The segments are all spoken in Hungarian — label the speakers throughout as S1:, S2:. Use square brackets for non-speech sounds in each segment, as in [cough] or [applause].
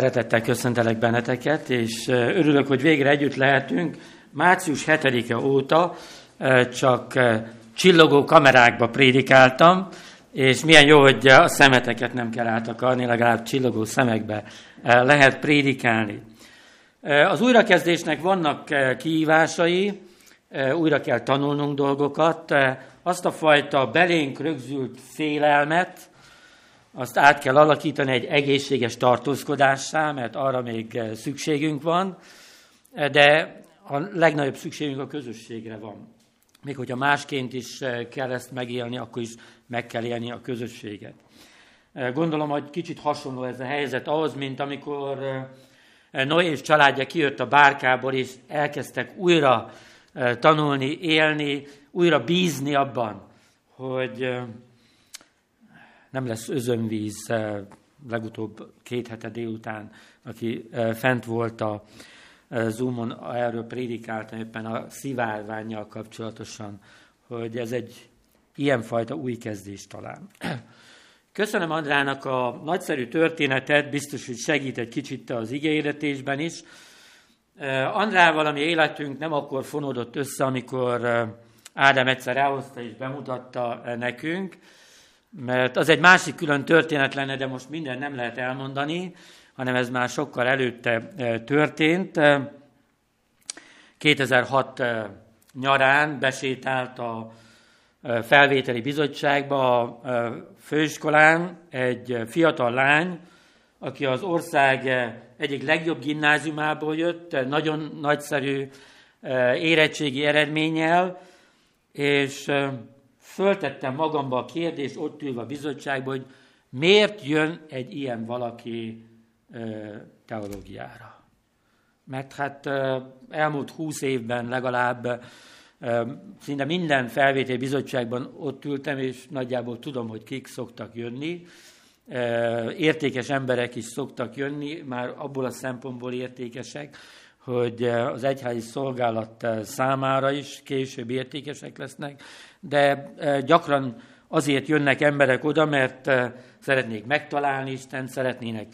S1: Szeretettel köszöntelek benneteket, és örülök, hogy végre együtt lehetünk. Március 7-e óta csak csillogó kamerákba prédikáltam, és milyen jó, hogy a szemeteket nem kell átakarni, legalább csillogó szemekbe lehet prédikálni. Az újrakezdésnek vannak kihívásai, újra kell tanulnunk dolgokat, azt a fajta belénk rögzült félelmet, azt át kell alakítani egy egészséges tartózkodássá, mert arra még szükségünk van, de a legnagyobb szükségünk a közösségre van. Még hogyha másként is kell ezt megélni, akkor is meg kell élni a közösséget. Gondolom, hogy kicsit hasonló ez a helyzet ahhoz, mint amikor Noé és családja kijött a bárkából, és elkezdtek újra tanulni, élni, újra bízni abban, hogy nem lesz özönvíz, legutóbb két hete délután, aki fent volt a Zoomon, erről prédikáltam éppen a szivárványjal kapcsolatosan, hogy ez egy ilyenfajta új kezdés talán. [clears throat] Köszönöm Andrának a nagyszerű történetet, biztos, hogy segít egy kicsit az igényedetésben is. Andrával, ami életünk nem akkor fonódott össze, amikor Ádám egyszer elhozta és bemutatta nekünk, mert az egy másik külön történet lenne, de most minden nem lehet elmondani, hanem ez már sokkal előtte e, történt. 2006 e, e, nyarán besétált a felvételi bizottságba a főiskolán egy fiatal lány, aki az ország egyik legjobb gimnáziumából jött, nagyon nagyszerű érettségi eredménnyel, és föltettem magamba a kérdést ott ülve a bizottságban, hogy miért jön egy ilyen valaki teológiára. Mert hát elmúlt húsz évben legalább szinte minden felvételi bizottságban ott ültem, és nagyjából tudom, hogy kik szoktak jönni. Értékes emberek is szoktak jönni, már abból a szempontból értékesek, hogy az egyházi szolgálat számára is később értékesek lesznek, de gyakran azért jönnek emberek oda, mert szeretnék megtalálni Isten, szeretnének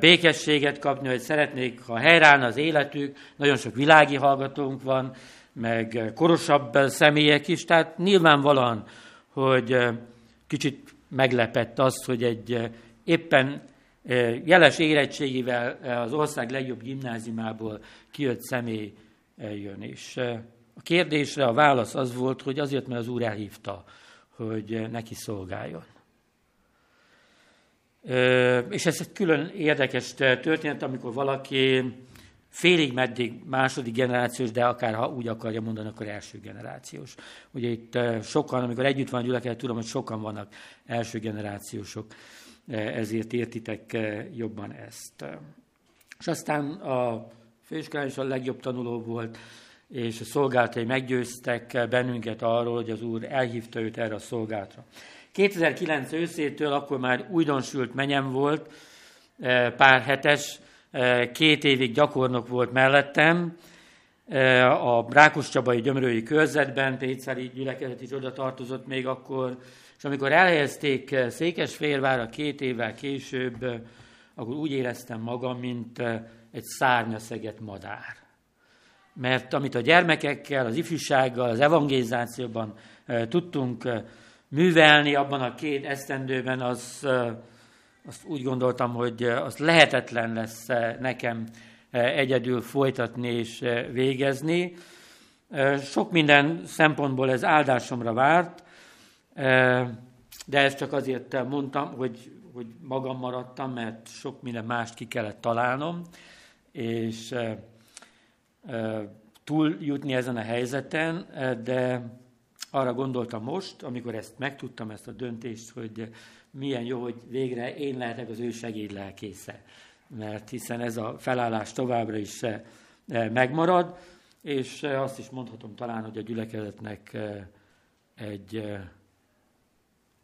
S1: békességet kapni, hogy szeretnék, ha helyreállna az életük, nagyon sok világi hallgatónk van, meg korosabb személyek is, tehát nyilvánvalóan, hogy kicsit meglepett az, hogy egy éppen jeles érettségével az ország legjobb gimnáziumából kijött személy jön. És a kérdésre a válasz az volt, hogy azért, mert az Úr elhívta, hogy neki szolgáljon. És ez egy külön érdekes történet, amikor valaki félig meddig második generációs, de akár ha úgy akarja mondani, akkor első generációs. Ugye itt sokan, amikor együtt van a gyülekezet, tudom, hogy sokan vannak első generációsok, ezért értitek jobban ezt. És aztán a főiskolán is a legjobb tanuló volt, és a szolgálatai meggyőztek bennünket arról, hogy az Úr elhívta őt erre a szolgálatra. 2009 őszétől akkor már újdonsült menyem volt, e, pár hetes, e, két évig gyakornok volt mellettem, a Rákos Csabai Gyömrői körzetben, Péceli gyülekezet is oda tartozott még akkor, és amikor elhelyezték Székesfehérvárra két évvel később, akkor úgy éreztem magam, mint egy szárnyaszeget madár mert amit a gyermekekkel, az ifjúsággal, az evangélizációban tudtunk művelni abban a két esztendőben, az, azt úgy gondoltam, hogy az lehetetlen lesz nekem egyedül folytatni és végezni. Sok minden szempontból ez áldásomra várt, de ezt csak azért mondtam, hogy, hogy magam maradtam, mert sok minden mást ki kellett találnom, és túljutni ezen a helyzeten, de arra gondoltam most, amikor ezt megtudtam, ezt a döntést, hogy milyen jó, hogy végre én lehetek az ő segédlelkésze. Mert hiszen ez a felállás továbbra is megmarad, és azt is mondhatom talán, hogy a gyülekezetnek egy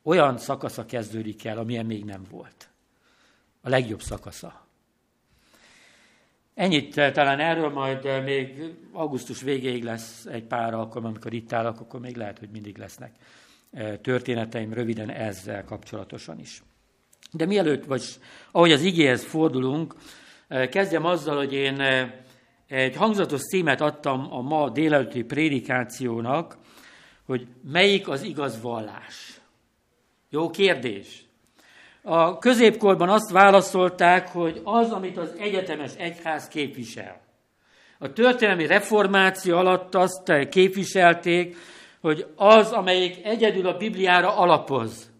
S1: olyan szakasza kezdődik el, amilyen még nem volt. A legjobb szakasza. Ennyit eh, talán erről, majd eh, még augusztus végéig lesz egy pár alkalom, amikor itt állok, akkor még lehet, hogy mindig lesznek eh, történeteim röviden ezzel kapcsolatosan is. De mielőtt, vagy ahogy az igéhez fordulunk, Kezdjem azzal, hogy én egy hangzatos címet adtam a ma délelőtti prédikációnak, hogy melyik az igaz vallás. Jó kérdés. A középkorban azt válaszolták, hogy az, amit az egyetemes egyház képvisel. A történelmi reformáció alatt azt képviselték, hogy az, amelyik egyedül a Bibliára alapoz.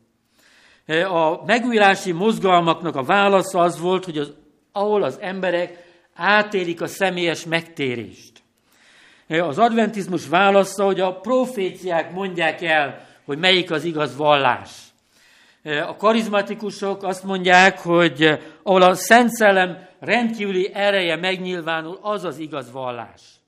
S1: A megújulási mozgalmaknak a válasza az volt, hogy az, ahol az emberek átélik a személyes megtérést. Az adventizmus válasza, hogy a proféciák mondják el, hogy melyik az igaz vallás. A karizmatikusok azt mondják, hogy ahol a Szent Szellem rendkívüli ereje megnyilvánul, az az igaz vallás.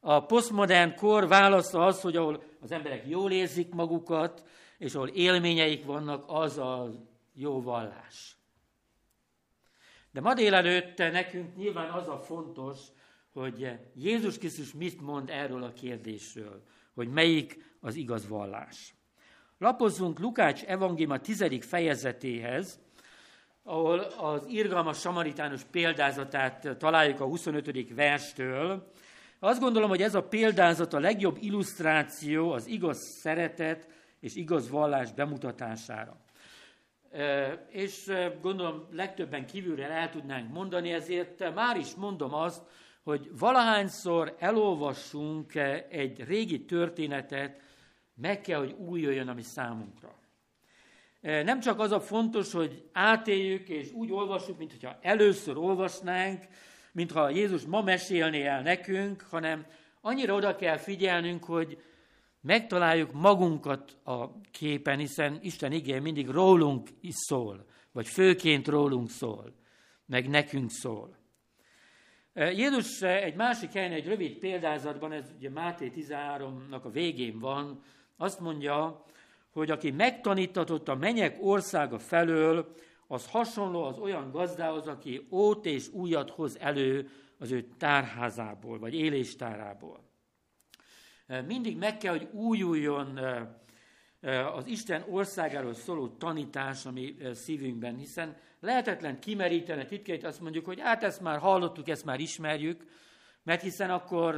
S1: A posztmodern kor válasza az, hogy ahol az emberek jól érzik magukat, és ahol élményeik vannak, az a jó vallás. De ma délelőtt nekünk nyilván az a fontos, hogy Jézus Krisztus mit mond erről a kérdésről, hogy melyik az igaz vallás. Lapozzunk Lukács evangélium a tizedik fejezetéhez, ahol az irgalmas samaritánus példázatát találjuk a 25. verstől. Azt gondolom, hogy ez a példázat a legjobb illusztráció az igaz szeretet és igaz vallás bemutatására. És gondolom legtöbben kívülre el tudnánk mondani, ezért már is mondom azt, hogy valahányszor elolvassunk egy régi történetet, meg kell, hogy új jöjjön, ami számunkra. Nem csak az a fontos, hogy átéljük és úgy olvassuk, mintha először olvasnánk, mintha Jézus ma mesélné el nekünk, hanem annyira oda kell figyelnünk, hogy megtaláljuk magunkat a képen, hiszen Isten igény mindig rólunk is szól, vagy főként rólunk szól, meg nekünk szól. Jézus egy másik helyen, egy rövid példázatban, ez ugye Máté 13-nak a végén van, azt mondja, hogy aki megtanítatott a menyek országa felől, az hasonló az olyan gazdához, aki ót és újat hoz elő az ő tárházából, vagy éléstárából. Mindig meg kell, hogy újuljon az Isten országáról szóló tanítás, ami szívünkben, hiszen lehetetlen kimeríteni titkeit, azt mondjuk, hogy hát ezt már hallottuk, ezt már ismerjük, mert hiszen akkor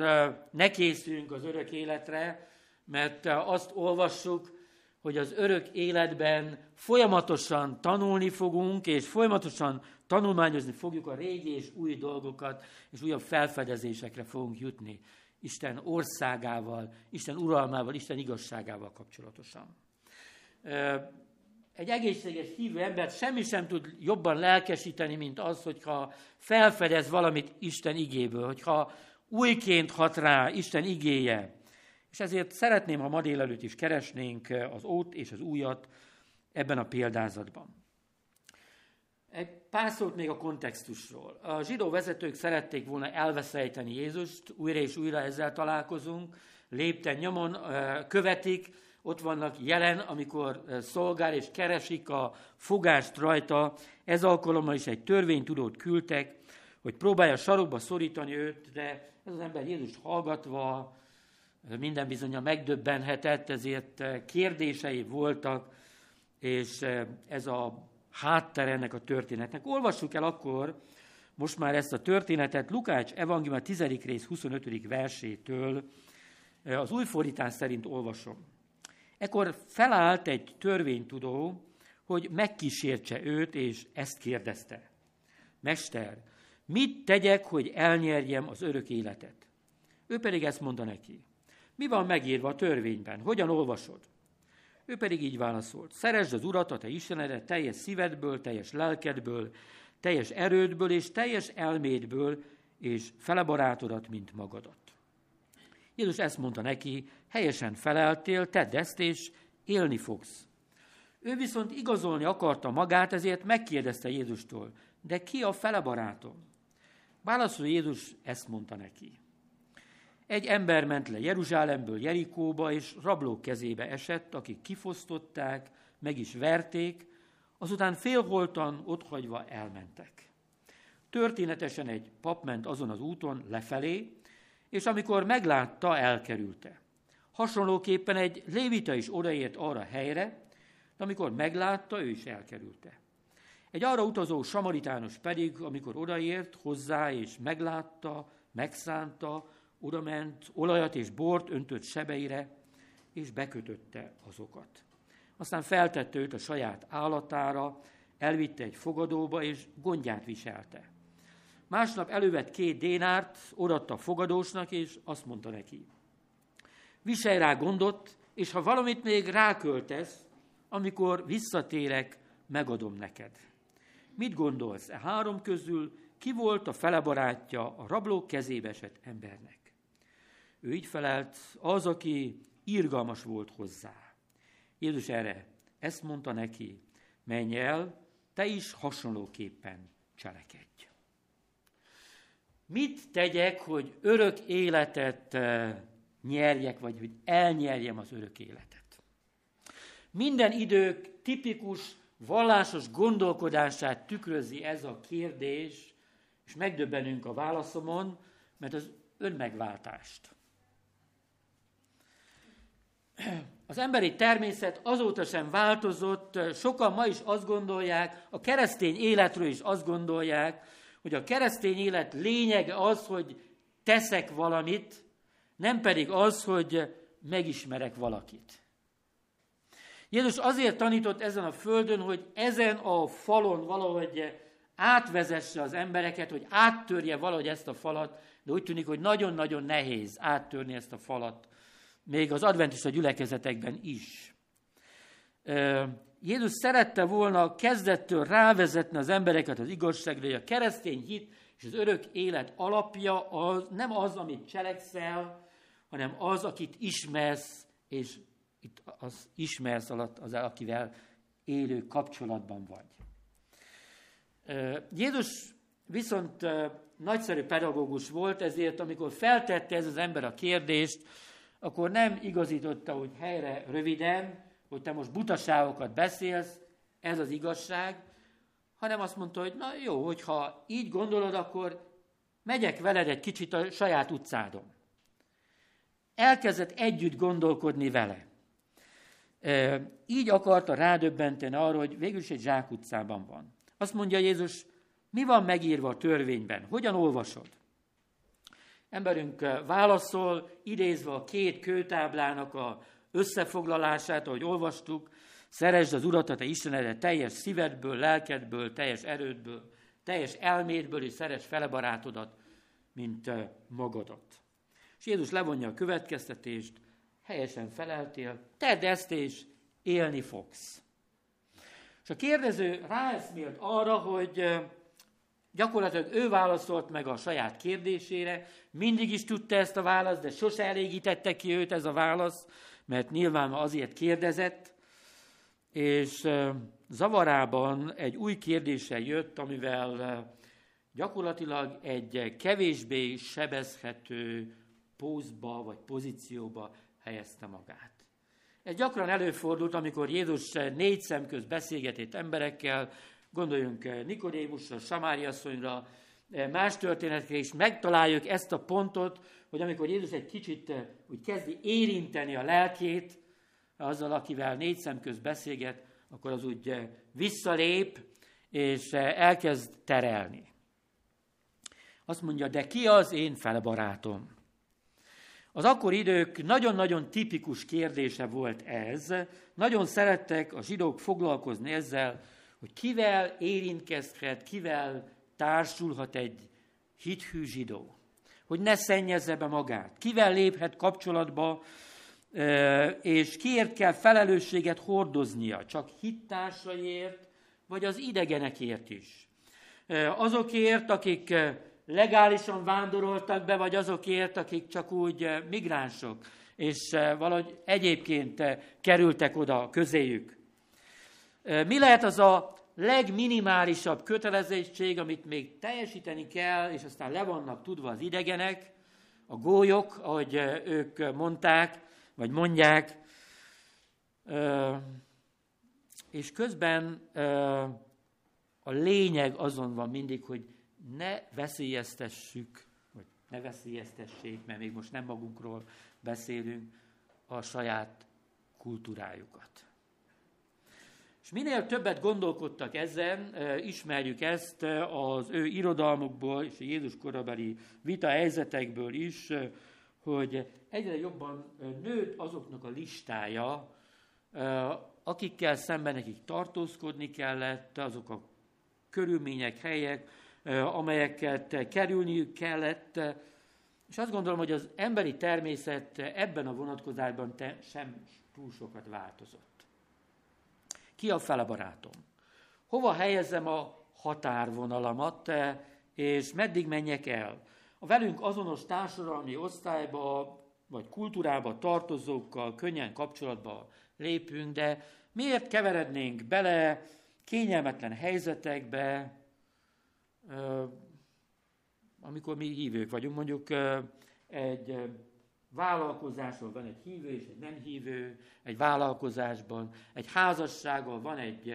S1: ne készülünk az örök életre, mert azt olvassuk, hogy az örök életben folyamatosan tanulni fogunk, és folyamatosan tanulmányozni fogjuk a régi és új dolgokat, és újabb felfedezésekre fogunk jutni Isten országával, Isten uralmával, Isten igazságával kapcsolatosan. Egy egészséges hívő embert semmi sem tud jobban lelkesíteni, mint az, hogyha felfedez valamit Isten igéből, hogyha újként hat rá Isten igéje, és ezért szeretném, ha ma délelőtt is keresnénk az ót és az újat ebben a példázatban. Egy pár szót még a kontextusról. A zsidó vezetők szerették volna elveszejteni Jézust, újra és újra ezzel találkozunk, lépten nyomon követik, ott vannak jelen, amikor szolgál és keresik a fogást rajta. Ez alkalommal is egy törvénytudót küldtek, hogy próbálja sarokba szorítani őt, de ez az ember Jézust hallgatva minden bizonyal megdöbbenhetett, ezért kérdései voltak, és ez a hátter ennek a történetnek. Olvassuk el akkor most már ezt a történetet Lukács evangélium a 10. rész 25. versétől, az új fordítás szerint olvasom. Ekkor felállt egy törvénytudó, hogy megkísértse őt, és ezt kérdezte. Mester, mit tegyek, hogy elnyerjem az örök életet? Ő pedig ezt mondta neki. Mi van megírva a törvényben? Hogyan olvasod? Ő pedig így válaszolt. Szeresd az Urat, a te Istenedet teljes szívedből, teljes lelkedből, teljes erődből és teljes elmédből, és fele barátodat, mint magadat. Jézus ezt mondta neki, helyesen feleltél, tedd ezt, és élni fogsz. Ő viszont igazolni akarta magát, ezért megkérdezte Jézustól, de ki a fele barátom? Válaszol Jézus ezt mondta neki. Egy ember ment le Jeruzsálemből Jerikóba, és rablók kezébe esett, akik kifosztották, meg is verték, azután félholtan otthagyva elmentek. Történetesen egy pap ment azon az úton lefelé, és amikor meglátta, elkerülte. Hasonlóképpen egy lévita is odaért arra helyre, de amikor meglátta, ő is elkerülte. Egy arra utazó samaritános pedig, amikor odaért hozzá és meglátta, megszánta, odament, olajat és bort öntött sebeire, és bekötötte azokat. Aztán feltette őt a saját állatára, elvitte egy fogadóba, és gondját viselte. Másnap elővett két dénárt, odatta a fogadósnak, és azt mondta neki, viselj rá gondot, és ha valamit még ráköltesz, amikor visszatérek, megadom neked. Mit gondolsz, e három közül ki volt a fele barátja a rablók kezébe esett embernek? Ő így felelt, az, aki irgalmas volt hozzá. Jézus erre ezt mondta neki, menj el, te is hasonlóképpen cselekedj. Mit tegyek, hogy örök életet eh, nyerjek, vagy hogy elnyerjem az örök életet? Minden idők tipikus vallásos gondolkodását tükrözi ez a kérdés, és megdöbbenünk a válaszomon, mert az önmegváltást. Az emberi természet azóta sem változott, sokan ma is azt gondolják, a keresztény életről is azt gondolják, hogy a keresztény élet lényege az, hogy teszek valamit, nem pedig az, hogy megismerek valakit. Jézus azért tanított ezen a földön, hogy ezen a falon valahogy átvezesse az embereket, hogy áttörje valahogy ezt a falat, de úgy tűnik, hogy nagyon-nagyon nehéz áttörni ezt a falat, még az adventista gyülekezetekben is. Jézus szerette volna kezdettől rávezetni az embereket az igazságra, hogy a keresztény hit és az örök élet alapja az, nem az, amit cselekszel, hanem az, akit ismersz, és itt az ismersz alatt az, akivel élő kapcsolatban vagy. Jézus viszont nagyszerű pedagógus volt, ezért amikor feltette ez az ember a kérdést, akkor nem igazította úgy helyre röviden, hogy te most butaságokat beszélsz, ez az igazság, hanem azt mondta, hogy na jó, hogyha így gondolod, akkor megyek veled egy kicsit a saját utcádon. Elkezdett együtt gondolkodni vele. Így akarta rádöbbenteni arra, hogy végül is egy zsákutcában van. Azt mondja Jézus, mi van megírva a törvényben? Hogyan olvasod? Emberünk válaszol, idézve a két kőtáblának a összefoglalását, ahogy olvastuk, szeresd az Urat, a te Istenedet teljes szívedből, lelkedből, teljes erődből, teljes elmédből, és szeres fele barátodat, mint magadat. És Jézus levonja a következtetést, helyesen feleltél, tedd ezt, és élni fogsz. És a kérdező ráeszmélt arra, hogy gyakorlatilag ő válaszolt meg a saját kérdésére, mindig is tudta ezt a választ, de sose elégítette ki őt ez a válasz, mert nyilván azért kérdezett, és zavarában egy új kérdése jött, amivel gyakorlatilag egy kevésbé sebezhető pózba vagy pozícióba helyezte magát. Ez gyakran előfordult, amikor Jézus négy szem köz beszélgetett emberekkel, gondoljunk Nikodémusra, Samári asszonyra, más történetekre is megtaláljuk ezt a pontot, hogy amikor Jézus egy kicsit úgy kezdi érinteni a lelkét, azzal, akivel négy szem köz beszélget, akkor az úgy visszalép, és elkezd terelni. Azt mondja, de ki az én felbarátom? Az akkori idők nagyon-nagyon tipikus kérdése volt ez. Nagyon szerettek a zsidók foglalkozni ezzel, hogy kivel érintkezhet, kivel társulhat egy hithű zsidó. Hogy ne szennyezze be magát. Kivel léphet kapcsolatba, és kiért kell felelősséget hordoznia. Csak hittársaiért, vagy az idegenekért is. Azokért, akik legálisan vándoroltak be, vagy azokért, akik csak úgy migránsok, és valahogy egyébként kerültek oda közéjük. Mi lehet az a legminimálisabb kötelezettség, amit még teljesíteni kell, és aztán le vannak tudva az idegenek, a gólyok, ahogy ők mondták, vagy mondják, és közben a lényeg azon van mindig, hogy ne veszélyeztessük, vagy ne veszélyeztessék, mert még most nem magunkról beszélünk, a saját kultúrájukat. És minél többet gondolkodtak ezen, ismerjük ezt az ő irodalmukból és a Jézus korabeli vita helyzetekből is, hogy egyre jobban nőtt azoknak a listája, akikkel szemben nekik tartózkodni kellett, azok a körülmények, helyek, amelyeket kerülniük kellett, és azt gondolom, hogy az emberi természet ebben a vonatkozásban sem túl sokat változott. Ki a fele barátom? Hova helyezem a határvonalamat, és meddig menjek el? A velünk azonos társadalmi osztályba vagy kultúrába tartozókkal könnyen kapcsolatba lépünk, de miért keverednénk bele kényelmetlen helyzetekbe, amikor mi hívők vagyunk, mondjuk egy vállalkozásról van egy hívő és egy nem hívő, egy vállalkozásban, egy házasságban van egy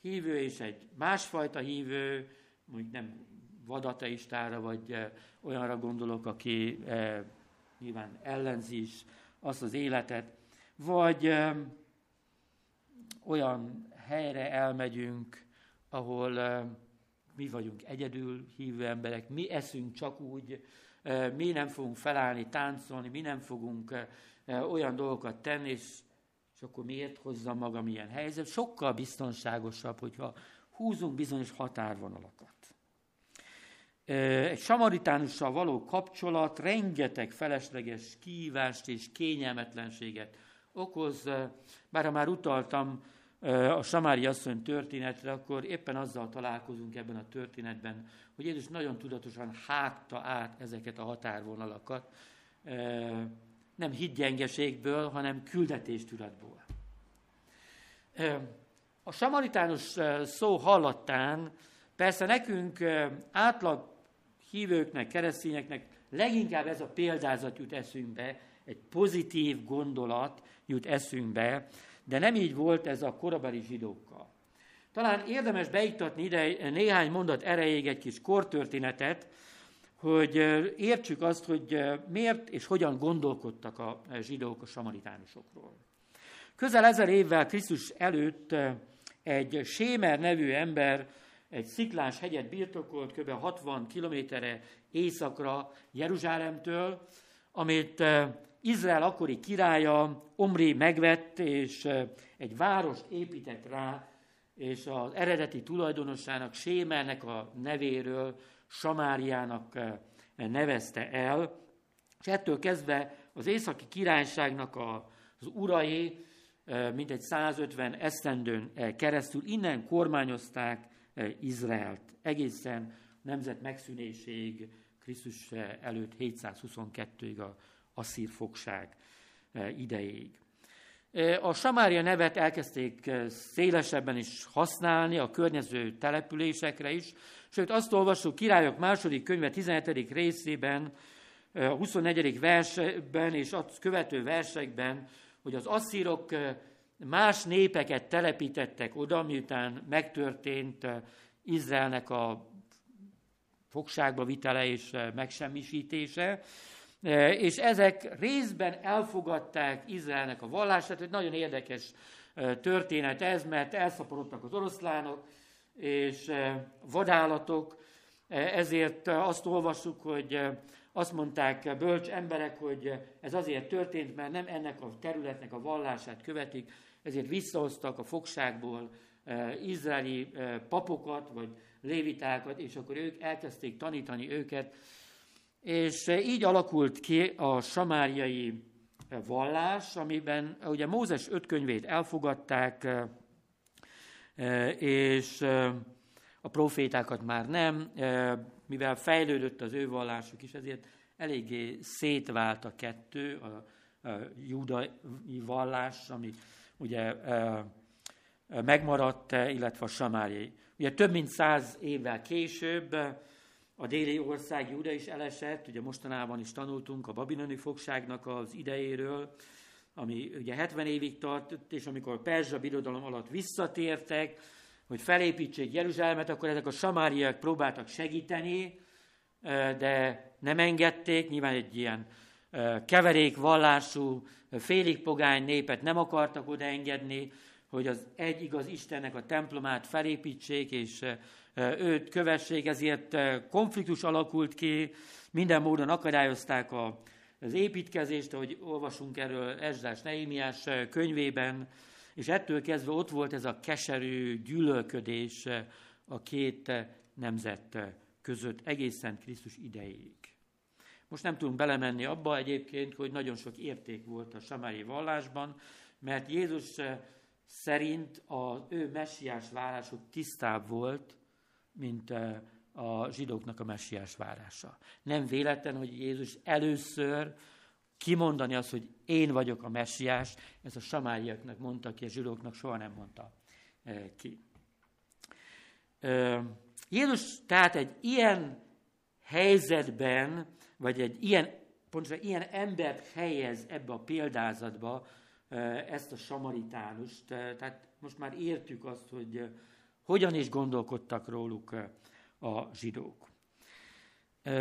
S1: hívő és egy másfajta hívő, mondjuk nem vadateistára, vagy olyanra gondolok, aki nyilván ellenzi is azt az életet, vagy olyan helyre elmegyünk, ahol mi vagyunk egyedül hívő emberek, mi eszünk csak úgy, mi nem fogunk felállni, táncolni, mi nem fogunk olyan dolgokat tenni, és, és akkor miért hozzam magam ilyen helyzet? Sokkal biztonságosabb, hogyha húzunk bizonyos határvonalakat. Egy samaritánussal való kapcsolat rengeteg felesleges kihívást és kényelmetlenséget okoz. Bár már utaltam a Samári asszony történetre, akkor éppen azzal találkozunk ebben a történetben, hogy Jézus nagyon tudatosan hágta át ezeket a határvonalakat, nem higgyengeségből, hanem küldetéstudatból. A samaritánus szó hallattán persze nekünk átlag hívőknek, keresztényeknek leginkább ez a példázat jut eszünkbe, egy pozitív gondolat jut eszünkbe, de nem így volt ez a korabeli zsidókkal. Talán érdemes beiktatni ide néhány mondat erejéig egy kis kortörténetet, hogy értsük azt, hogy miért és hogyan gondolkodtak a zsidók a samaritánusokról. Közel ezer évvel Krisztus előtt egy Sémer nevű ember egy sziklás hegyet birtokolt kb. 60 kilométerre északra Jeruzsálemtől, amit Izrael akkori királya Omri megvett, és egy város épített rá, és az eredeti tulajdonosának, Sémernek a nevéről Samáriának nevezte el, és ettől kezdve az északi királyságnak az urai, mintegy 150 esztendőn keresztül innen kormányozták Izraelt. Egészen nemzet megszűnéséig, Krisztus előtt 722-ig a asszír fogság idejéig. A Samária nevet elkezdték szélesebben is használni a környező településekre is, sőt azt olvassuk királyok második könyve 17. részében, 24. versben és azt követő versekben, hogy az asszírok más népeket telepítettek oda, miután megtörtént Izraelnek a fogságba vitele és megsemmisítése, és ezek részben elfogadták Izraelnek a vallását, hogy nagyon érdekes történet ez, mert elszaporodtak az oroszlánok és vadállatok, ezért azt olvassuk, hogy azt mondták bölcs emberek, hogy ez azért történt, mert nem ennek a területnek a vallását követik, ezért visszahoztak a fogságból izraeli papokat, vagy lévitákat, és akkor ők elkezdték tanítani őket, és így alakult ki a samáriai vallás, amiben ugye Mózes öt könyvét elfogadták, és a profétákat már nem, mivel fejlődött az ő vallásuk is, ezért eléggé szétvált a kettő, a, a judai vallás, ami ugye megmaradt, illetve a samáriai. Ugye több mint száz évvel később a déli ország Júda is elesett, ugye mostanában is tanultunk a babiloni fogságnak az idejéről, ami ugye 70 évig tartott, és amikor Perzsa birodalom alatt visszatértek, hogy felépítsék Jeruzsálemet, akkor ezek a samáriak próbáltak segíteni, de nem engedték, nyilván egy ilyen keverék vallású, félig pogány népet nem akartak odaengedni, hogy az egy igaz Istennek a templomát felépítsék, és őt kövessék, ezért konfliktus alakult ki, minden módon akadályozták a, az építkezést, ahogy olvasunk erről Esdás Neémiás könyvében, és ettől kezdve ott volt ez a keserű gyűlölködés a két nemzet között egészen Krisztus idejéig. Most nem tudunk belemenni abba egyébként, hogy nagyon sok érték volt a samári vallásban, mert Jézus szerint az ő messiás várásuk tisztább volt, mint a zsidóknak a messiás várása. Nem véletlen, hogy Jézus először kimondani azt, hogy én vagyok a messiás, ez a samáriaknak mondta ki, a zsidóknak soha nem mondta ki. Jézus tehát egy ilyen helyzetben, vagy egy ilyen, pontosan ilyen embert helyez ebbe a példázatba, ezt a samaritánust. Tehát most már értjük azt, hogy hogyan is gondolkodtak róluk a zsidók. [clears throat]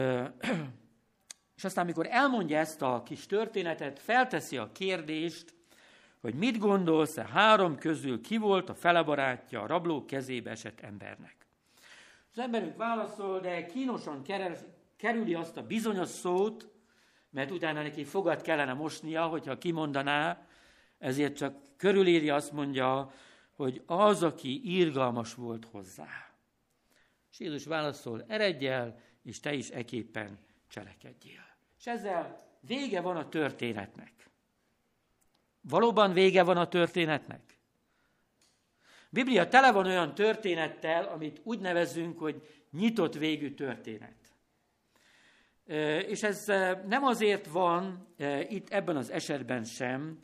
S1: És aztán, amikor elmondja ezt a kis történetet, felteszi a kérdést, hogy mit gondolsz, a három közül ki volt a felebarátja a rablók kezébe esett embernek. Az emberünk válaszol, de kínosan kerüli azt a bizonyos szót, mert utána neki fogat kellene mosnia, hogyha kimondaná, ezért csak körüléri azt mondja, hogy az, aki írgalmas volt hozzá. És Jézus válaszol, eredj és te is eképpen cselekedjél. És ezzel vége van a történetnek. Valóban vége van a történetnek? Biblia tele van olyan történettel, amit úgy nevezünk, hogy nyitott végű történet. És ez nem azért van itt ebben az esetben sem,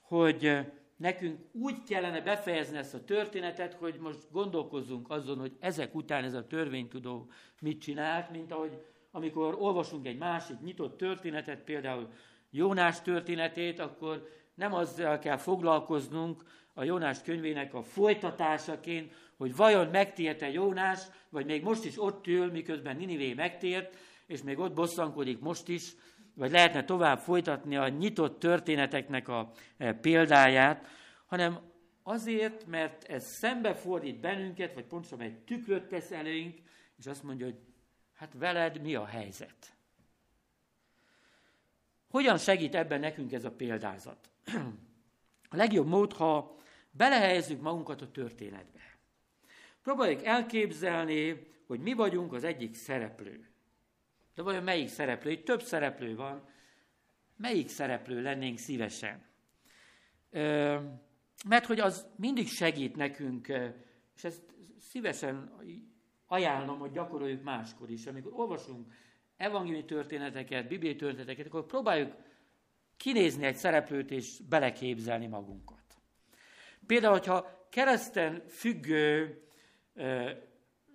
S1: hogy nekünk úgy kellene befejezni ezt a történetet, hogy most gondolkozzunk azon, hogy ezek után ez a törvénytudó mit csinált, mint ahogy amikor olvasunk egy másik nyitott történetet, például Jónás történetét, akkor nem azzal kell foglalkoznunk a Jónás könyvének a folytatásaként, hogy vajon megtérte Jónás, vagy még most is ott ül, miközben Ninivé megtért, és még ott bosszankodik most is, vagy lehetne tovább folytatni a nyitott történeteknek a e, példáját, hanem azért, mert ez szembefordít bennünket, vagy pontosan egy tükröt tesz előnk, és azt mondja, hogy hát veled mi a helyzet? Hogyan segít ebben nekünk ez a példázat? A legjobb mód, ha belehelyezzük magunkat a történetbe. Próbáljuk elképzelni, hogy mi vagyunk az egyik szereplő. De vajon melyik szereplő? Itt több szereplő van. Melyik szereplő lennénk szívesen? Mert hogy az mindig segít nekünk, és ezt szívesen ajánlom, hogy gyakoroljuk máskor is. Amikor olvasunk evangéliumi történeteket, bibliai történeteket, akkor próbáljuk kinézni egy szereplőt és beleképzelni magunkat. Például, hogyha kereszten függő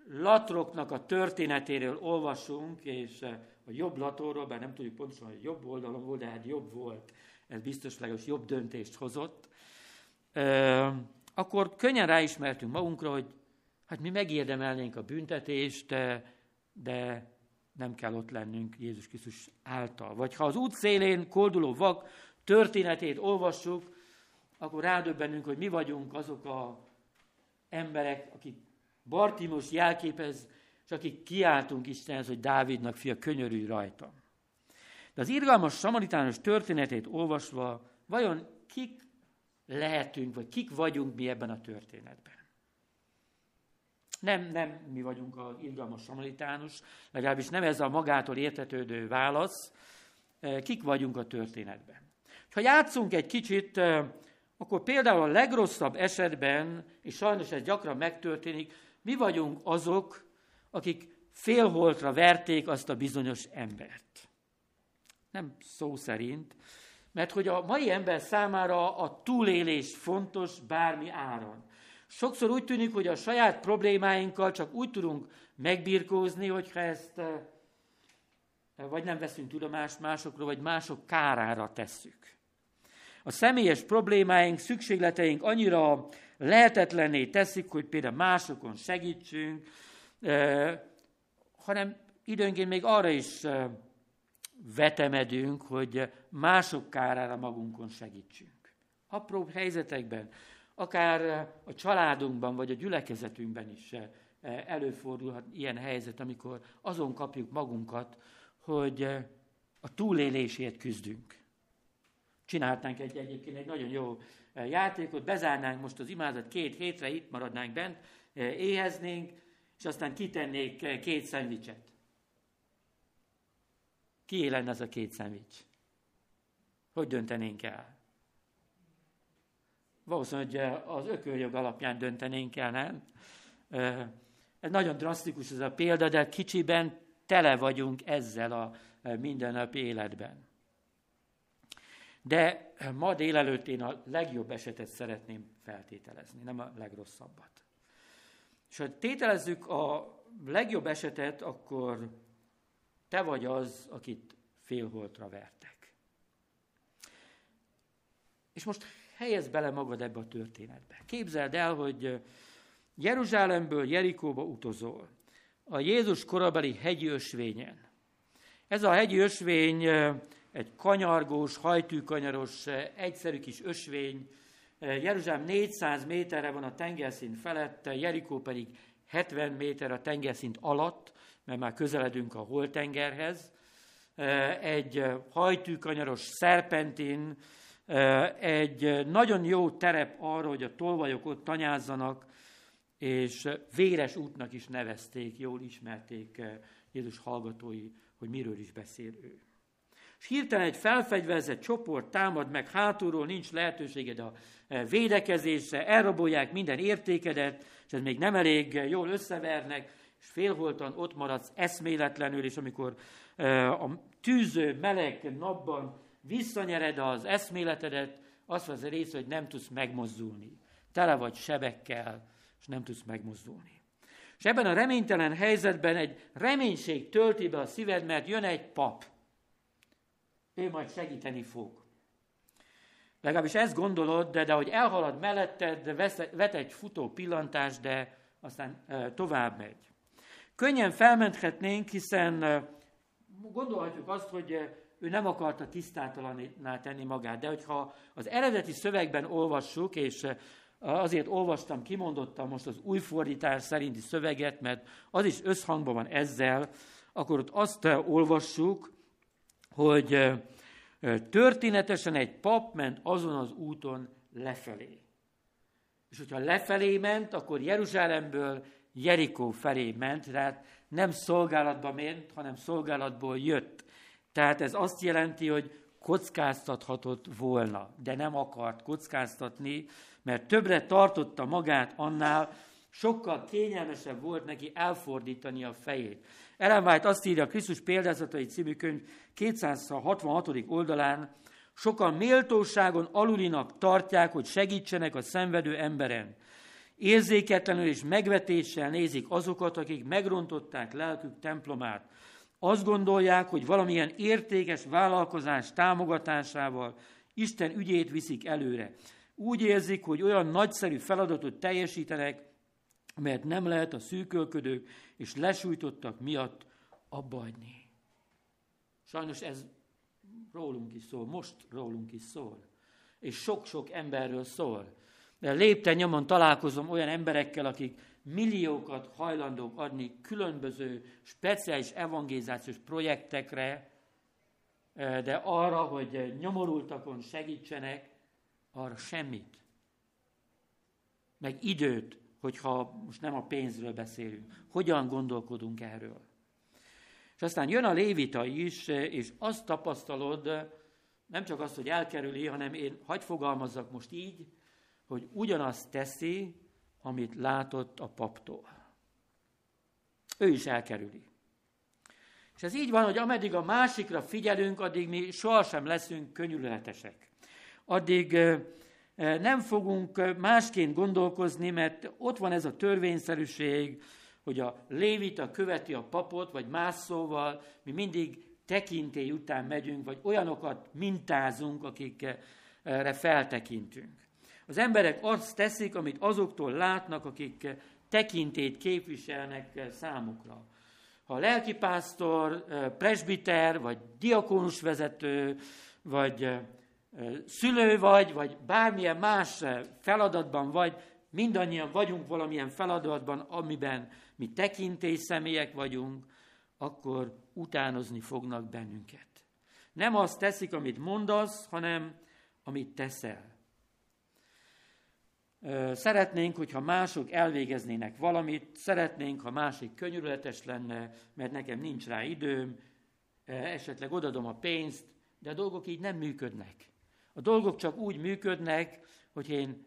S1: latroknak a történetéről olvasunk, és a jobb latorról, bár nem tudjuk pontosan, hogy jobb oldalon volt, de hát jobb volt, ez biztos legalábbis jobb döntést hozott, akkor könnyen ráismertünk magunkra, hogy hát mi megérdemelnénk a büntetést, de, de nem kell ott lennünk Jézus Krisztus által. Vagy ha az út szélén kolduló vak történetét olvassuk, akkor rádöbbenünk, hogy mi vagyunk azok a emberek, akik Bartimos jelképez, és akik kiáltunk Istenhez, hogy Dávidnak fia, könyörülj rajta. De az irgalmas samaritános történetét olvasva, vajon kik lehetünk, vagy kik vagyunk mi ebben a történetben? Nem, nem mi vagyunk az irgalmas samaritános, legalábbis nem ez a magától értetődő válasz, kik vagyunk a történetben. Ha játszunk egy kicsit, akkor például a legrosszabb esetben, és sajnos ez gyakran megtörténik, mi vagyunk azok, akik félholtra verték azt a bizonyos embert. Nem szó szerint, mert hogy a mai ember számára a túlélés fontos bármi áron. Sokszor úgy tűnik, hogy a saját problémáinkkal csak úgy tudunk megbirkózni, hogyha ezt eh, vagy nem veszünk tudomást másokról, vagy mások kárára tesszük. A személyes problémáink, szükségleteink annyira lehetetlenné teszik, hogy például másokon segítsünk, hanem időnként még arra is vetemedünk, hogy mások kárára magunkon segítsünk. Apróbb helyzetekben, akár a családunkban, vagy a gyülekezetünkben is előfordulhat ilyen helyzet, amikor azon kapjuk magunkat, hogy a túlélésért küzdünk. Csináltánk egy, egyébként egy nagyon jó játékot, bezárnánk most az imázat két hétre, itt maradnánk bent, éheznénk, és aztán kitennék két szendvicset. Ki lenne az a két szendvics? Hogy döntenénk el? Valószínűleg az ököljog alapján döntenénk el, nem? Ez nagyon drasztikus ez a példa, de kicsiben tele vagyunk ezzel a mindennapi életben. De ma délelőtt én a legjobb esetet szeretném feltételezni, nem a legrosszabbat. És ha tételezzük a legjobb esetet, akkor te vagy az, akit félholtra vertek. És most helyez bele magad ebbe a történetbe. Képzeld el, hogy Jeruzsálemből Jerikóba utazol, a Jézus korabeli hegyi ösvényen. Ez a hegyi ösvény egy kanyargós, hajtűkanyaros, egyszerű kis ösvény. Jeruzsálem 400 méterre van a tengerszint felette, Jerikó pedig 70 méter a tengerszint alatt, mert már közeledünk a holtengerhez. Egy hajtűkanyaros szerpentin, egy nagyon jó terep arra, hogy a tolvajok ott tanyázzanak, és véres útnak is nevezték, jól ismerték Jézus hallgatói, hogy miről is beszél ő. És hirtelen egy felfegyverzett csoport támad meg hátulról, nincs lehetőséged a védekezésre, elrabolják minden értékedet, és ez még nem elég, jól összevernek, és félholtan ott maradsz eszméletlenül, és amikor a tűző, meleg napban visszanyered az eszméletedet, azt az rész, hogy nem tudsz megmozdulni. Tele vagy sebekkel, és nem tudsz megmozdulni. És ebben a reménytelen helyzetben egy reménység tölti be a szíved, mert jön egy pap. Ő majd segíteni fog. Legalábbis ezt gondolod, de, de hogy elhalad melletted, vet egy futó pillantás, de aztán e, tovább megy. Könnyen felmenthetnénk, hiszen e, gondolhatjuk azt, hogy ő nem akarta tisztátalanná tenni magát, de hogyha az eredeti szövegben olvassuk, és Azért olvastam, kimondottam most az új fordítás szerinti szöveget, mert az is összhangban van ezzel, akkor ott azt olvassuk, hogy történetesen egy pap ment azon az úton lefelé. És hogyha lefelé ment, akkor Jeruzsálemből Jerikó felé ment, tehát nem szolgálatba ment, hanem szolgálatból jött. Tehát ez azt jelenti, hogy kockáztathatott volna, de nem akart kockáztatni, mert többre tartotta magát annál, sokkal kényelmesebb volt neki elfordítani a fejét. Ellen White azt írja a Krisztus példázatai című könyv 266. oldalán, sokan méltóságon alulinak tartják, hogy segítsenek a szenvedő emberen. Érzéketlenül és megvetéssel nézik azokat, akik megrontották lelkük templomát. Azt gondolják, hogy valamilyen értékes vállalkozás támogatásával Isten ügyét viszik előre. Úgy érzik, hogy olyan nagyszerű feladatot teljesítenek, mert nem lehet a szűkölködők és lesújtottak miatt abba. Sajnos ez rólunk is szól, most rólunk is szól. És sok-sok emberről szól. De lépten nyomon találkozom olyan emberekkel, akik milliókat hajlandók adni különböző speciális evangélizációs projektekre, de arra, hogy nyomorultakon segítsenek, arra semmit. Meg időt, hogyha most nem a pénzről beszélünk. Hogyan gondolkodunk erről? És aztán jön a lévita is, és azt tapasztalod, nem csak azt, hogy elkerüli, hanem én hagy fogalmazzak most így, hogy ugyanazt teszi, amit látott a paptól. Ő is elkerüli. És ez így van, hogy ameddig a másikra figyelünk, addig mi sohasem leszünk könyörületesek. Addig nem fogunk másként gondolkozni, mert ott van ez a törvényszerűség, hogy a lévita követi a papot, vagy más szóval, mi mindig tekintély után megyünk, vagy olyanokat mintázunk, akikre feltekintünk. Az emberek azt teszik, amit azoktól látnak, akik tekintét képviselnek számukra. Ha a lelkipásztor, presbiter, vagy diakónus vezető, vagy szülő vagy, vagy bármilyen más feladatban vagy, mindannyian vagyunk valamilyen feladatban, amiben mi tekintély személyek vagyunk, akkor utánozni fognak bennünket. Nem azt teszik, amit mondasz, hanem amit teszel. Szeretnénk, hogyha mások elvégeznének valamit, szeretnénk, ha másik könyörületes lenne, mert nekem nincs rá időm, esetleg odadom a pénzt, de a dolgok így nem működnek. A dolgok csak úgy működnek, hogy én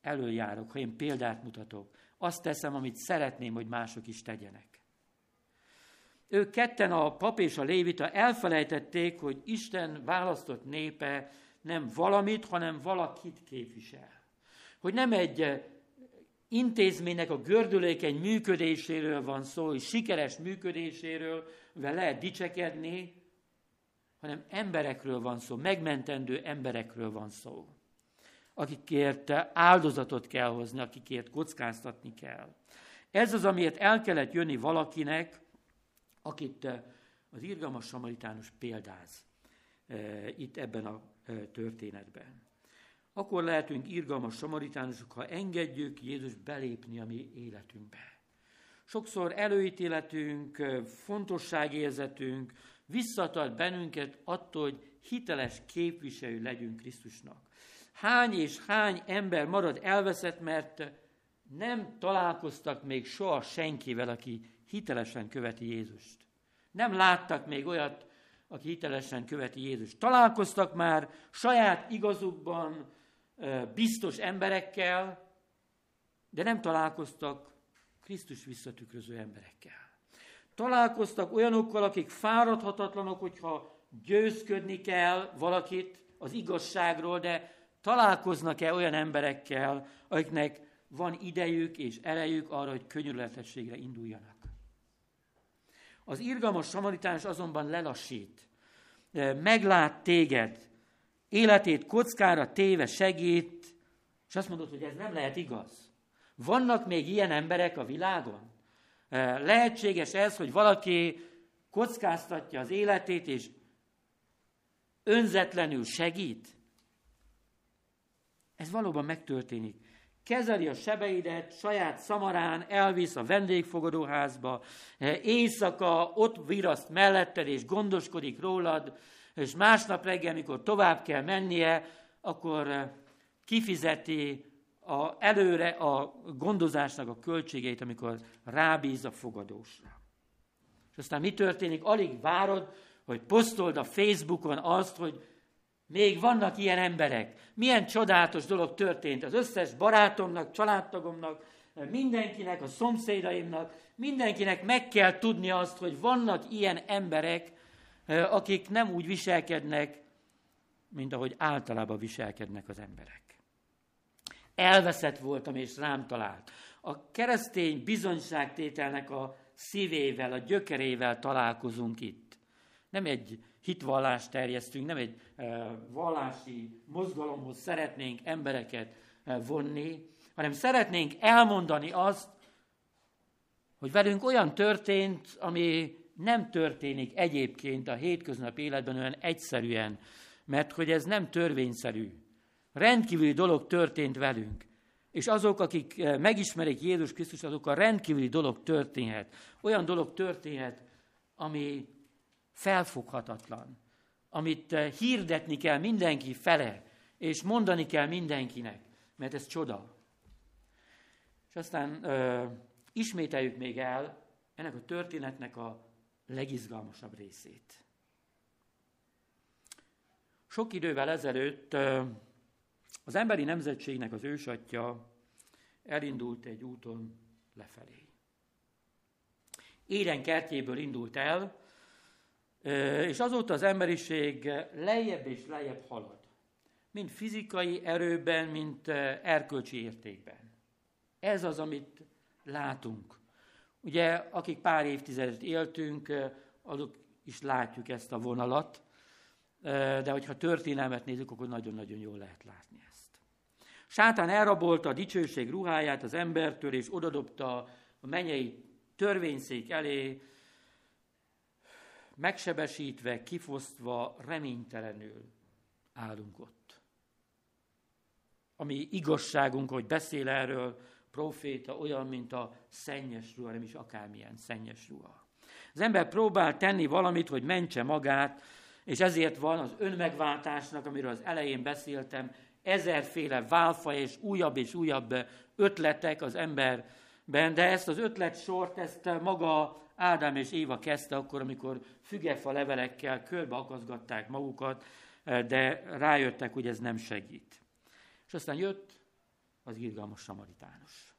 S1: előjárok, ha én példát mutatok. Azt teszem, amit szeretném, hogy mások is tegyenek. Ők ketten, a pap és a lévita elfelejtették, hogy Isten választott népe nem valamit, hanem valakit képvisel. Hogy nem egy intézménynek a gördülékeny működéséről van szó, hogy sikeres működéséről, mivel lehet dicsekedni, hanem emberekről van szó, megmentendő emberekről van szó, akikért áldozatot kell hozni, akikért kockáztatni kell. Ez az, amiért el kellett jönni valakinek, akit az irgalmas samaritánus példáz itt ebben a történetben. Akkor lehetünk irgalmas samaritánusok, ha engedjük Jézus belépni a mi életünkbe. Sokszor előítéletünk, fontosságérzetünk visszatart bennünket attól, hogy hiteles képviselő legyünk Krisztusnak. Hány és hány ember marad elveszett, mert nem találkoztak még soha senkivel, aki hitelesen követi Jézust. Nem láttak még olyat, aki hitelesen követi Jézust. Találkoztak már saját igazukban biztos emberekkel, de nem találkoztak Krisztus visszatükröző emberekkel. Találkoztak olyanokkal, akik fáradhatatlanok, hogyha győzködni kell valakit az igazságról, de találkoznak-e olyan emberekkel, akiknek van idejük és erejük arra, hogy könyörületességre induljanak. Az irgalmas samaritánus azonban lelassít, meglát téged, életét kockára téve segít, és azt mondod, hogy ez nem lehet igaz. Vannak még ilyen emberek a világon? Lehetséges ez, hogy valaki kockáztatja az életét, és önzetlenül segít? Ez valóban megtörténik. Kezeli a sebeidet, saját szamarán elvisz a vendégfogadóházba, éjszaka ott viraszt melletted, és gondoskodik rólad, és másnap reggel, amikor tovább kell mennie, akkor kifizeti a, előre a gondozásnak a költségeit, amikor rábíz a fogadósra. És aztán mi történik? Alig várod, hogy posztold a Facebookon azt, hogy még vannak ilyen emberek. Milyen csodálatos dolog történt az összes barátomnak, családtagomnak, mindenkinek, a szomszédaimnak, mindenkinek meg kell tudni azt, hogy vannak ilyen emberek, akik nem úgy viselkednek, mint ahogy általában viselkednek az emberek. Elveszett voltam, és rám talált. A keresztény bizonyságtételnek a szívével, a gyökerével találkozunk itt. Nem egy hitvallást terjesztünk, nem egy vallási mozgalomhoz szeretnénk embereket vonni, hanem szeretnénk elmondani azt, hogy velünk olyan történt, ami nem történik egyébként a hétköznapi életben olyan egyszerűen, mert hogy ez nem törvényszerű. Rendkívüli dolog történt velünk. És azok, akik eh, megismerik Jézus Krisztus, azok a rendkívüli dolog történhet. Olyan dolog történhet, ami felfoghatatlan, amit eh, hirdetni kell mindenki fele, és mondani kell mindenkinek, mert ez csoda. És aztán ö, ismételjük még el ennek a történetnek a legizgalmasabb részét. Sok idővel ezelőtt az emberi nemzetségnek az ősatja elindult egy úton lefelé. Éden kertjéből indult el, és azóta az emberiség lejjebb és lejjebb halad. Mind fizikai erőben, mint erkölcsi értékben. Ez az, amit látunk. Ugye, akik pár évtizedet éltünk, azok is látjuk ezt a vonalat, de hogyha történelmet nézzük, akkor nagyon-nagyon jól lehet látni. Sátán elrabolta a dicsőség ruháját az embertől, és odadobta a menyei törvényszék elé, megsebesítve, kifosztva, reménytelenül. állunk ott. Ami igazságunk, hogy beszél erről proféta, olyan, mint a szennyes ruha, nem is akármilyen szennyes ruha. Az ember próbál tenni valamit, hogy mentse magát, és ezért van az önmegváltásnak, amiről az elején beszéltem, ezerféle válfa és újabb és újabb ötletek az emberben, de ezt az ötletsort, ezt maga Ádám és Éva kezdte akkor, amikor fügefa levelekkel körbe akaszgatták magukat, de rájöttek, hogy ez nem segít. És aztán jött az irgalmas samaritánus.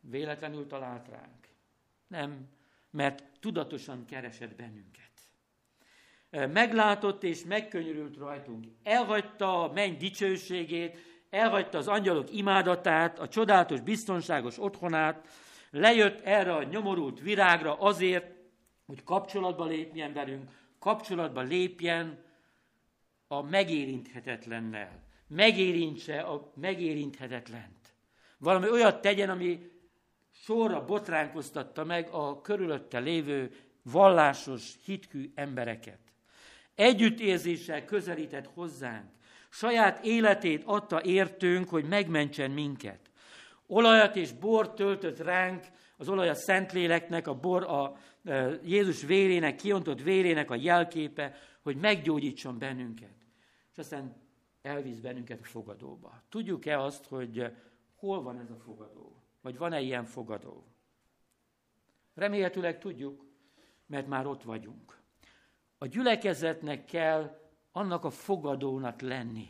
S1: Véletlenül talált ránk. Nem, mert tudatosan keresett bennünket. Meglátott és megkönyörült rajtunk. Elhagyta a menny dicsőségét, elhagyta az angyalok imádatát, a csodálatos, biztonságos otthonát, lejött erre a nyomorult virágra azért, hogy kapcsolatba lépjen velünk, kapcsolatba lépjen a megérinthetetlennel. Megérintse a megérinthetetlent. Valami olyat tegyen, ami sorra botránkoztatta meg a körülötte lévő vallásos, hitkű embereket. Együttérzéssel közelített hozzánk. Saját életét adta értünk, hogy megmentsen minket. Olajat és bort töltött ránk, az olaj a Szentléleknek, a bor a e, Jézus vérének, kiontott vérének a jelképe, hogy meggyógyítson bennünket. És aztán elvisz bennünket a fogadóba. Tudjuk-e azt, hogy hol van ez a fogadó? Vagy van-e ilyen fogadó? Remélhetőleg tudjuk, mert már ott vagyunk. A gyülekezetnek kell annak a fogadónak lenni,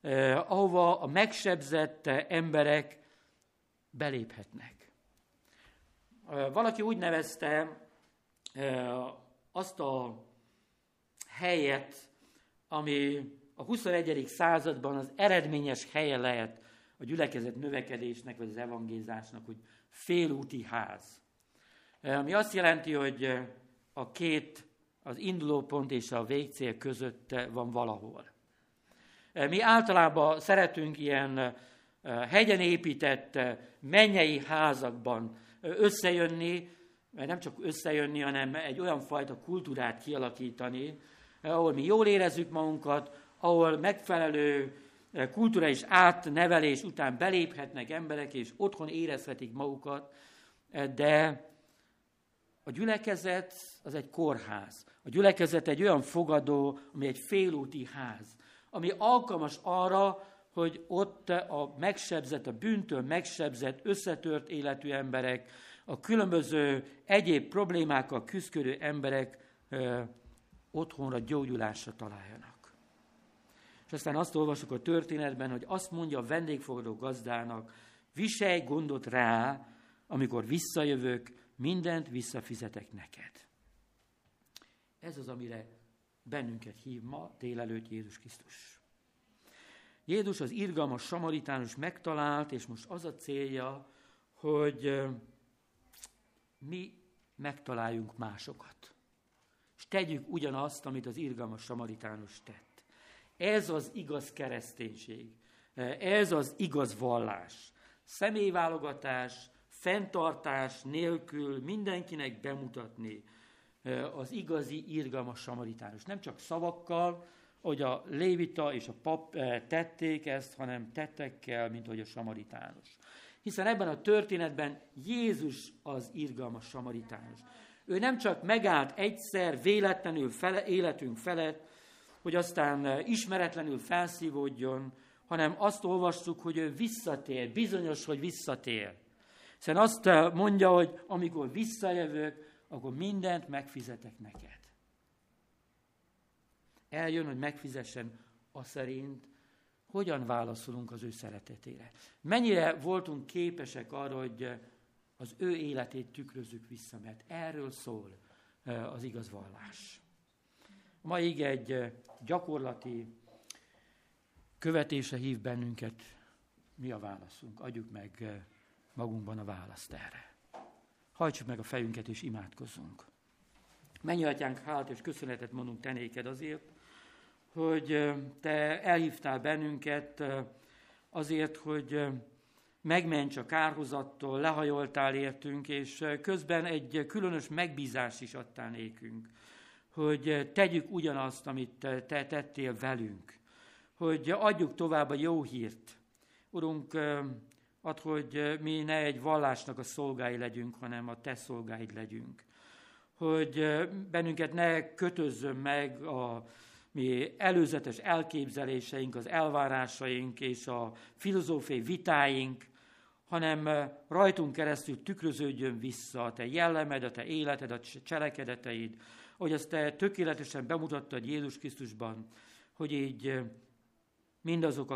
S1: eh, ahova a megsebzett emberek beléphetnek. Eh, valaki úgy nevezte eh, azt a helyet, ami a 21. században az eredményes helye lehet a gyülekezet növekedésnek, vagy az evangézásnak, hogy félúti ház. Ami azt jelenti, hogy a két, az indulópont és a végcél között van valahol. Mi általában szeretünk ilyen hegyen épített mennyei házakban összejönni, mert nem csak összejönni, hanem egy olyan fajta kultúrát kialakítani, ahol mi jól érezzük magunkat, ahol megfelelő kulturális átnevelés után beléphetnek emberek, és otthon érezhetik magukat, de a gyülekezet az egy kórház. A gyülekezet egy olyan fogadó, ami egy félúti ház, ami alkalmas arra, hogy ott a megsebzett, a bűntől megsebzett, összetört életű emberek, a különböző egyéb problémákkal küzdő emberek ö, otthonra, gyógyulásra találjanak. És aztán azt olvasok a történetben, hogy azt mondja a vendégfogadó gazdának, viselj gondot rá, amikor visszajövök, mindent visszafizetek neked. Ez az, amire bennünket hív ma délelőtt Jézus Krisztus. Jézus az irgalmas samaritánus megtalált, és most az a célja, hogy mi megtaláljunk másokat. És tegyük ugyanazt, amit az irgalmas samaritánus tett. Ez az igaz kereszténység. Ez az igaz vallás. Személyválogatás, fenntartás nélkül mindenkinek bemutatni az igazi, irgalmas samaritánus. Nem csak szavakkal, hogy a lévita és a pap tették ezt, hanem tettekkel, mint hogy a samaritánus. Hiszen ebben a történetben Jézus az irgalmas samaritánus. Ő nem csak megállt egyszer véletlenül fele, életünk felett, hogy aztán ismeretlenül felszívódjon, hanem azt olvassuk, hogy ő visszatér, bizonyos, hogy visszatér. Hiszen azt mondja, hogy amikor visszajövök, akkor mindent megfizetek neked. Eljön, hogy megfizessen a szerint, hogyan válaszolunk az ő szeretetére. Mennyire voltunk képesek arra, hogy az ő életét tükrözzük vissza, mert erről szól az igaz vallás. Ma így egy gyakorlati követése hív bennünket. Mi a válaszunk? Adjuk meg magunkban a választ erre. Hajtsuk meg a fejünket és imádkozzunk. Mennyi atyánk, hálat és köszönetet mondunk te néked azért, hogy te elhívtál bennünket azért, hogy megments a kárhozattól, lehajoltál értünk, és közben egy különös megbízást is adtál nékünk hogy tegyük ugyanazt, amit te tettél velünk, hogy adjuk tovább a jó hírt. Urunk, ad, hogy mi ne egy vallásnak a szolgái legyünk, hanem a te szolgáid legyünk. Hogy bennünket ne kötözzön meg a mi előzetes elképzeléseink, az elvárásaink és a filozófiai vitáink, hanem rajtunk keresztül tükröződjön vissza a te jellemed, a te életed, a cselekedeteid, hogy azt te tökéletesen bemutattad Jézus Krisztusban, hogy így mindazok,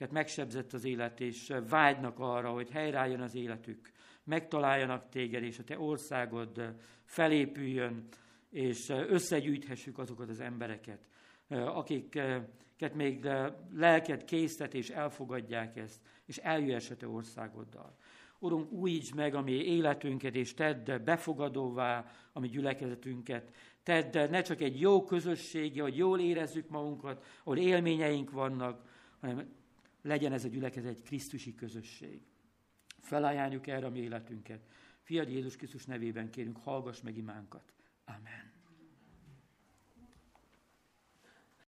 S1: akiket megsebzett az élet, és vágynak arra, hogy helyreálljon az életük, megtaláljanak téged, és a te országod felépüljön, és összegyűjthessük azokat az embereket, akiket még lelked késztet, és elfogadják ezt, és eljöhess a te országoddal. Urunk, újítsd meg a mi életünket, és tedd befogadóvá a mi gyülekezetünket. Tedd ne csak egy jó közösségi, hogy jól érezzük magunkat, ahol élményeink vannak, hanem legyen ez a gyülekezet egy Krisztusi közösség. Felajánljuk erre a mi életünket. Fiad Jézus Krisztus nevében kérünk, hallgass meg imánkat. Amen.